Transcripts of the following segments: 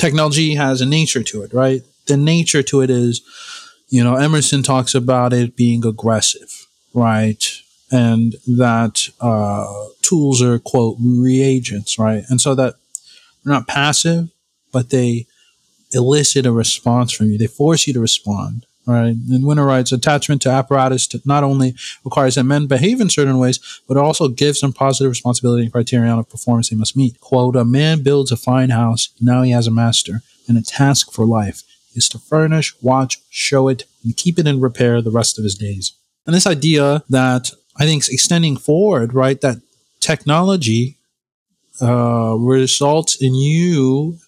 technology has a nature to it, right? The nature to it is, you know, Emerson talks about it being aggressive, right? And that uh, tools are, quote, reagents, right? And so that they're not passive, but they elicit a response from you. They force you to respond. Right. And Winner writes attachment to apparatus to not only requires that men behave in certain ways, but it also gives them positive responsibility and criterion of performance they must meet. Quote, a man builds a fine house, now he has a master, and a task for life is to furnish, watch, show it, and keep it in repair the rest of his days. And this idea that I think is extending forward, right, that technology uh, results in you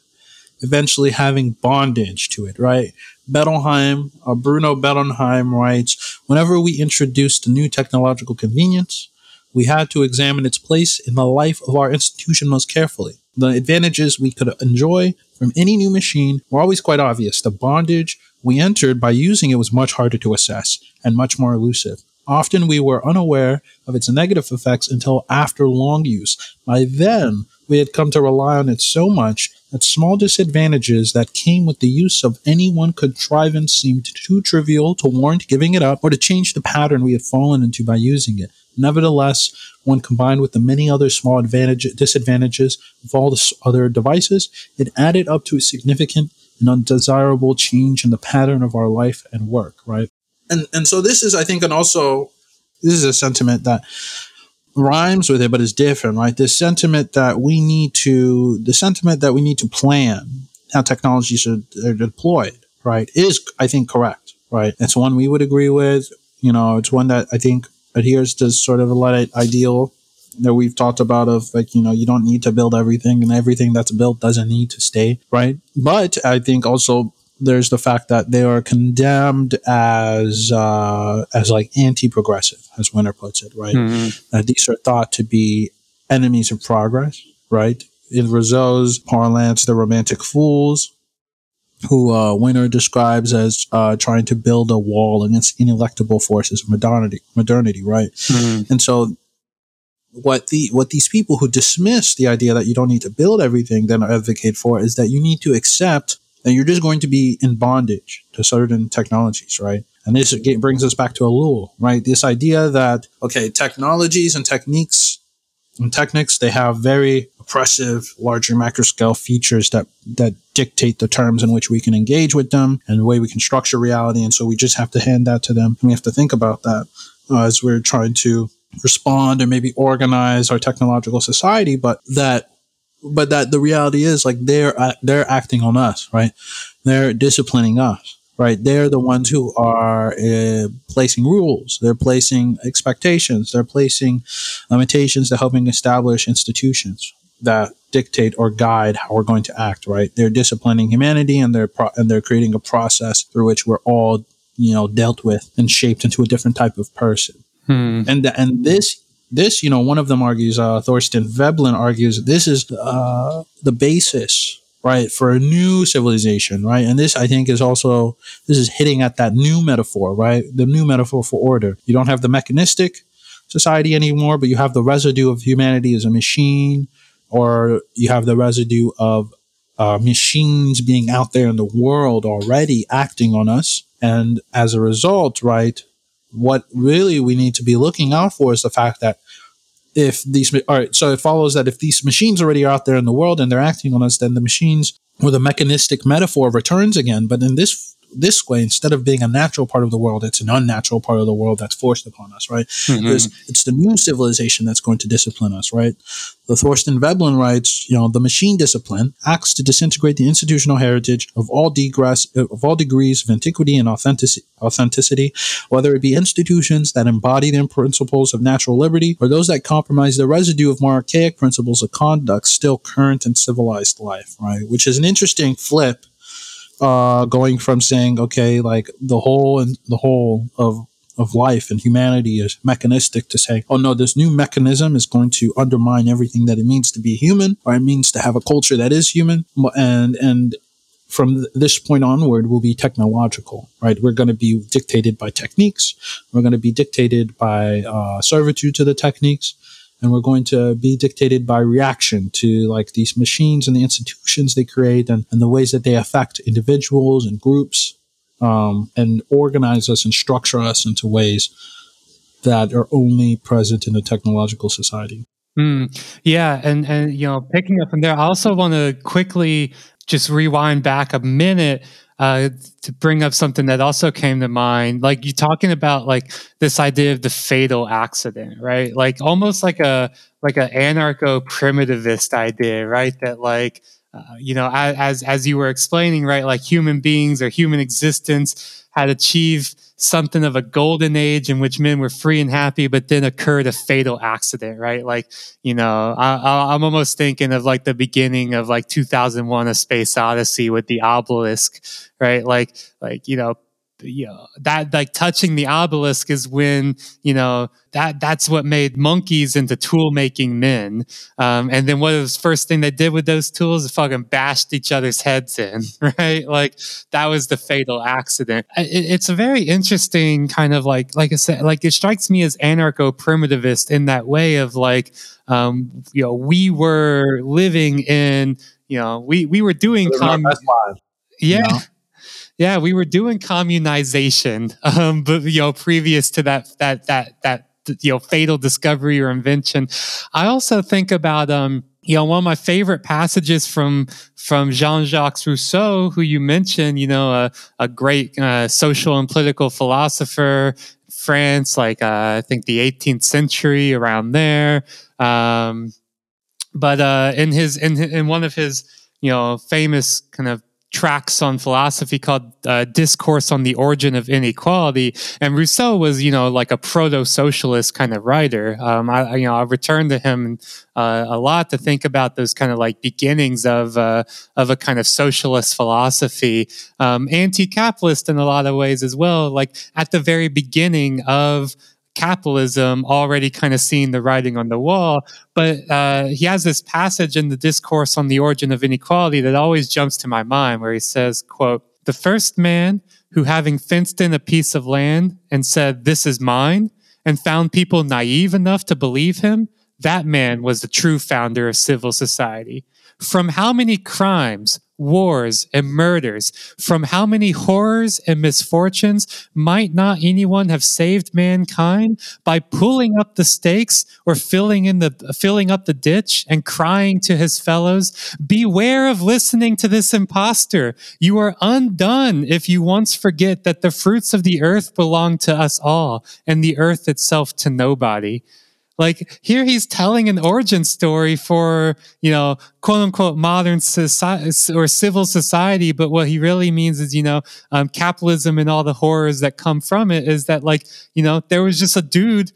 eventually having bondage to it, right? Bettelheim, uh, Bruno Bettelheim writes, whenever we introduced a new technological convenience, we had to examine its place in the life of our institution most carefully. The advantages we could enjoy from any new machine were always quite obvious. The bondage we entered by using it was much harder to assess and much more elusive. Often we were unaware of its negative effects until after long use. By then, we had come to rely on it so much that small disadvantages that came with the use of any one contrivance seemed too trivial to warrant giving it up or to change the pattern we had fallen into by using it. Nevertheless, when combined with the many other small advantage, disadvantages of all the other devices, it added up to a significant and undesirable change in the pattern of our life and work, right? And, and so this is, I think, and also, this is a sentiment that rhymes with it, but it's different, right? The sentiment that we need to, the sentiment that we need to plan how technologies are, are deployed, right, is, I think, correct, right? It's one we would agree with. You know, it's one that I think adheres to sort of a light ideal that we've talked about of like, you know, you don't need to build everything and everything that's built doesn't need to stay, right? But I think also there's the fact that they are condemned as uh, as like anti-progressive, as Winner puts it, right? Mm-hmm. Uh, these are thought to be enemies of progress, right? In Rousseau's parlance, the romantic fools, who uh, Winner describes as uh, trying to build a wall against ineluctable forces of modernity, modernity, right? Mm-hmm. And so, what the what these people who dismiss the idea that you don't need to build everything then advocate for is that you need to accept then you're just going to be in bondage to certain technologies, right? And this brings us back to a Ellul, right? This idea that, okay, technologies and techniques and techniques, they have very oppressive, larger macro scale features that, that dictate the terms in which we can engage with them and the way we can structure reality. And so we just have to hand that to them. And we have to think about that uh, as we're trying to respond and maybe organize our technological society, but that but that the reality is like they're uh, they're acting on us, right? They're disciplining us, right? They're the ones who are uh, placing rules. They're placing expectations. They're placing limitations. They're helping establish institutions that dictate or guide how we're going to act, right? They're disciplining humanity, and they're pro- and they're creating a process through which we're all you know dealt with and shaped into a different type of person. Hmm. And and this this, you know, one of them argues, uh, Thorstein Veblen argues, this is uh, the basis, right, for a new civilization, right? And this, I think, is also, this is hitting at that new metaphor, right? The new metaphor for order. You don't have the mechanistic society anymore, but you have the residue of humanity as a machine, or you have the residue of uh, machines being out there in the world already acting on us. And as a result, right, what really we need to be looking out for is the fact that if these all right so it follows that if these machines already are out there in the world and they're acting on us then the machines or the mechanistic metaphor returns again. But in this this way, instead of being a natural part of the world, it's an unnatural part of the world that's forced upon us, right? Mm-hmm. Because it's the new civilization that's going to discipline us, right? The Thorstein Veblen writes, you know, the machine discipline acts to disintegrate the institutional heritage of all degrees of all degrees of antiquity and authenticity, authenticity, whether it be institutions that embody the principles of natural liberty or those that compromise the residue of more archaic principles of conduct still current in civilized life, right? Which is an interesting flip uh, going from saying, okay, like the whole and the whole of of life and humanity is mechanistic to say, oh no, this new mechanism is going to undermine everything that it means to be human, or it means to have a culture that is human, and and from this point onward will be technological, right? We're going to be dictated by techniques. We're going to be dictated by uh, servitude to the techniques. And we're going to be dictated by reaction to like these machines and the institutions they create and, and the ways that they affect individuals and groups um, and organize us and structure us into ways that are only present in a technological society. Mm, yeah, and and you know, picking up from there, I also want to quickly just rewind back a minute uh, to bring up something that also came to mind. Like you talking about like this idea of the fatal accident, right? Like almost like a like an anarcho primitivist idea, right? That like uh, you know, as as you were explaining, right? Like human beings or human existence had achieved something of a golden age in which men were free and happy, but then occurred a fatal accident, right? Like, you know, I, am almost thinking of like the beginning of like 2001: A Space Odyssey with the obelisk, right? Like, like you know, you know that like touching the obelisk is when you know that that's what made monkeys into tool making men. Um, and then what was the first thing they did with those tools? Is fucking bashed each other's heads in right? Like that was the fatal accident. It, it's a very interesting kind of like like i said like it strikes me as anarcho primitivist in that way of like um, you know we were living in you know we we were doing com- yeah you know? Yeah, we were doing communization, um, but you know, previous to that, that, that, that, you know, fatal discovery or invention. I also think about, um, you know, one of my favorite passages from from Jean-Jacques Rousseau, who you mentioned, you know, a, a great uh, social and political philosopher, France, like uh, I think the 18th century, around there. Um, but uh, in his in in one of his you know famous kind of tracks on philosophy called uh, Discourse on the Origin of Inequality. And Rousseau was, you know, like a proto-socialist kind of writer. Um, I, you know, I returned to him uh, a lot to think about those kind of like beginnings of uh, of a kind of socialist philosophy, um, anti-capitalist in a lot of ways as well. Like at the very beginning of capitalism already kind of seeing the writing on the wall. But uh, he has this passage in the discourse on the origin of inequality that always jumps to my mind, where he says, "quote The first man who, having fenced in a piece of land and said, 'This is mine,' and found people naive enough to believe him." That man was the true founder of civil society. From how many crimes, wars, and murders, from how many horrors and misfortunes might not anyone have saved mankind by pulling up the stakes or filling in the filling up the ditch and crying to his fellows, beware of listening to this impostor. You are undone if you once forget that the fruits of the earth belong to us all and the earth itself to nobody. Like here, he's telling an origin story for you know quote unquote modern society or civil society, but what he really means is you know um, capitalism and all the horrors that come from it. Is that like you know there was just a dude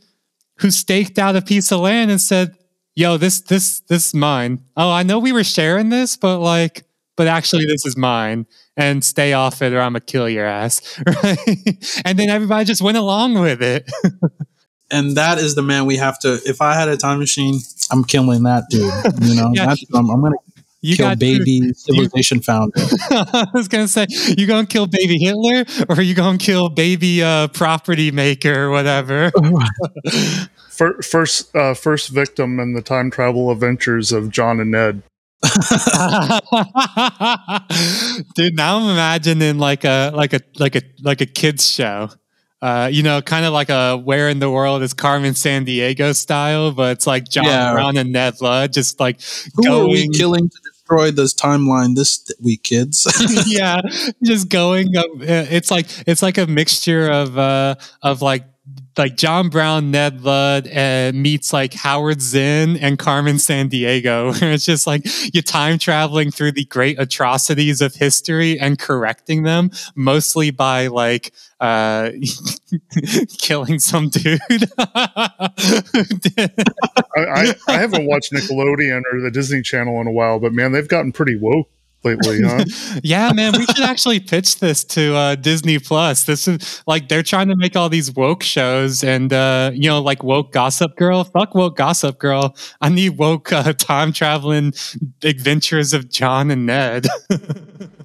who staked out a piece of land and said, "Yo, this this this is mine. Oh, I know we were sharing this, but like." But actually, this is mine, and stay off it, or I'm gonna kill your ass, right? and then everybody just went along with it. and that is the man we have to. If I had a time machine, I'm killing that dude. You know, yeah. I'm, I'm, gonna you kill baby to, civilization you, founder. I was gonna say, you gonna kill baby Hitler, or you gonna kill baby uh, property maker, or whatever. first, uh, first victim in the time travel adventures of John and Ned. Dude, now I'm imagining like a like a like a like a kids show uh, you know, kind of like a "Where in the World is Carmen Sandiego" style, but it's like John yeah. Brown and Ned Ludd just like Who going, are we killing to destroy this timeline this week, kids. yeah, just going. Up, uh, it's like it's like a mixture of uh of like like John Brown, Ned Ludd uh, meets like Howard Zinn and Carmen Sandiego, where it's just like you're time traveling through the great atrocities of history and correcting them, mostly by like uh, killing some dude. I, I, I haven't watched Nickelodeon or the Disney Channel in a while, but man, they've gotten pretty woke lately, huh? yeah, man, we should actually pitch this to uh, Disney Plus. This is like they're trying to make all these woke shows, and uh, you know, like woke Gossip Girl. Fuck woke Gossip Girl. I need woke uh, time traveling adventures of John and Ned.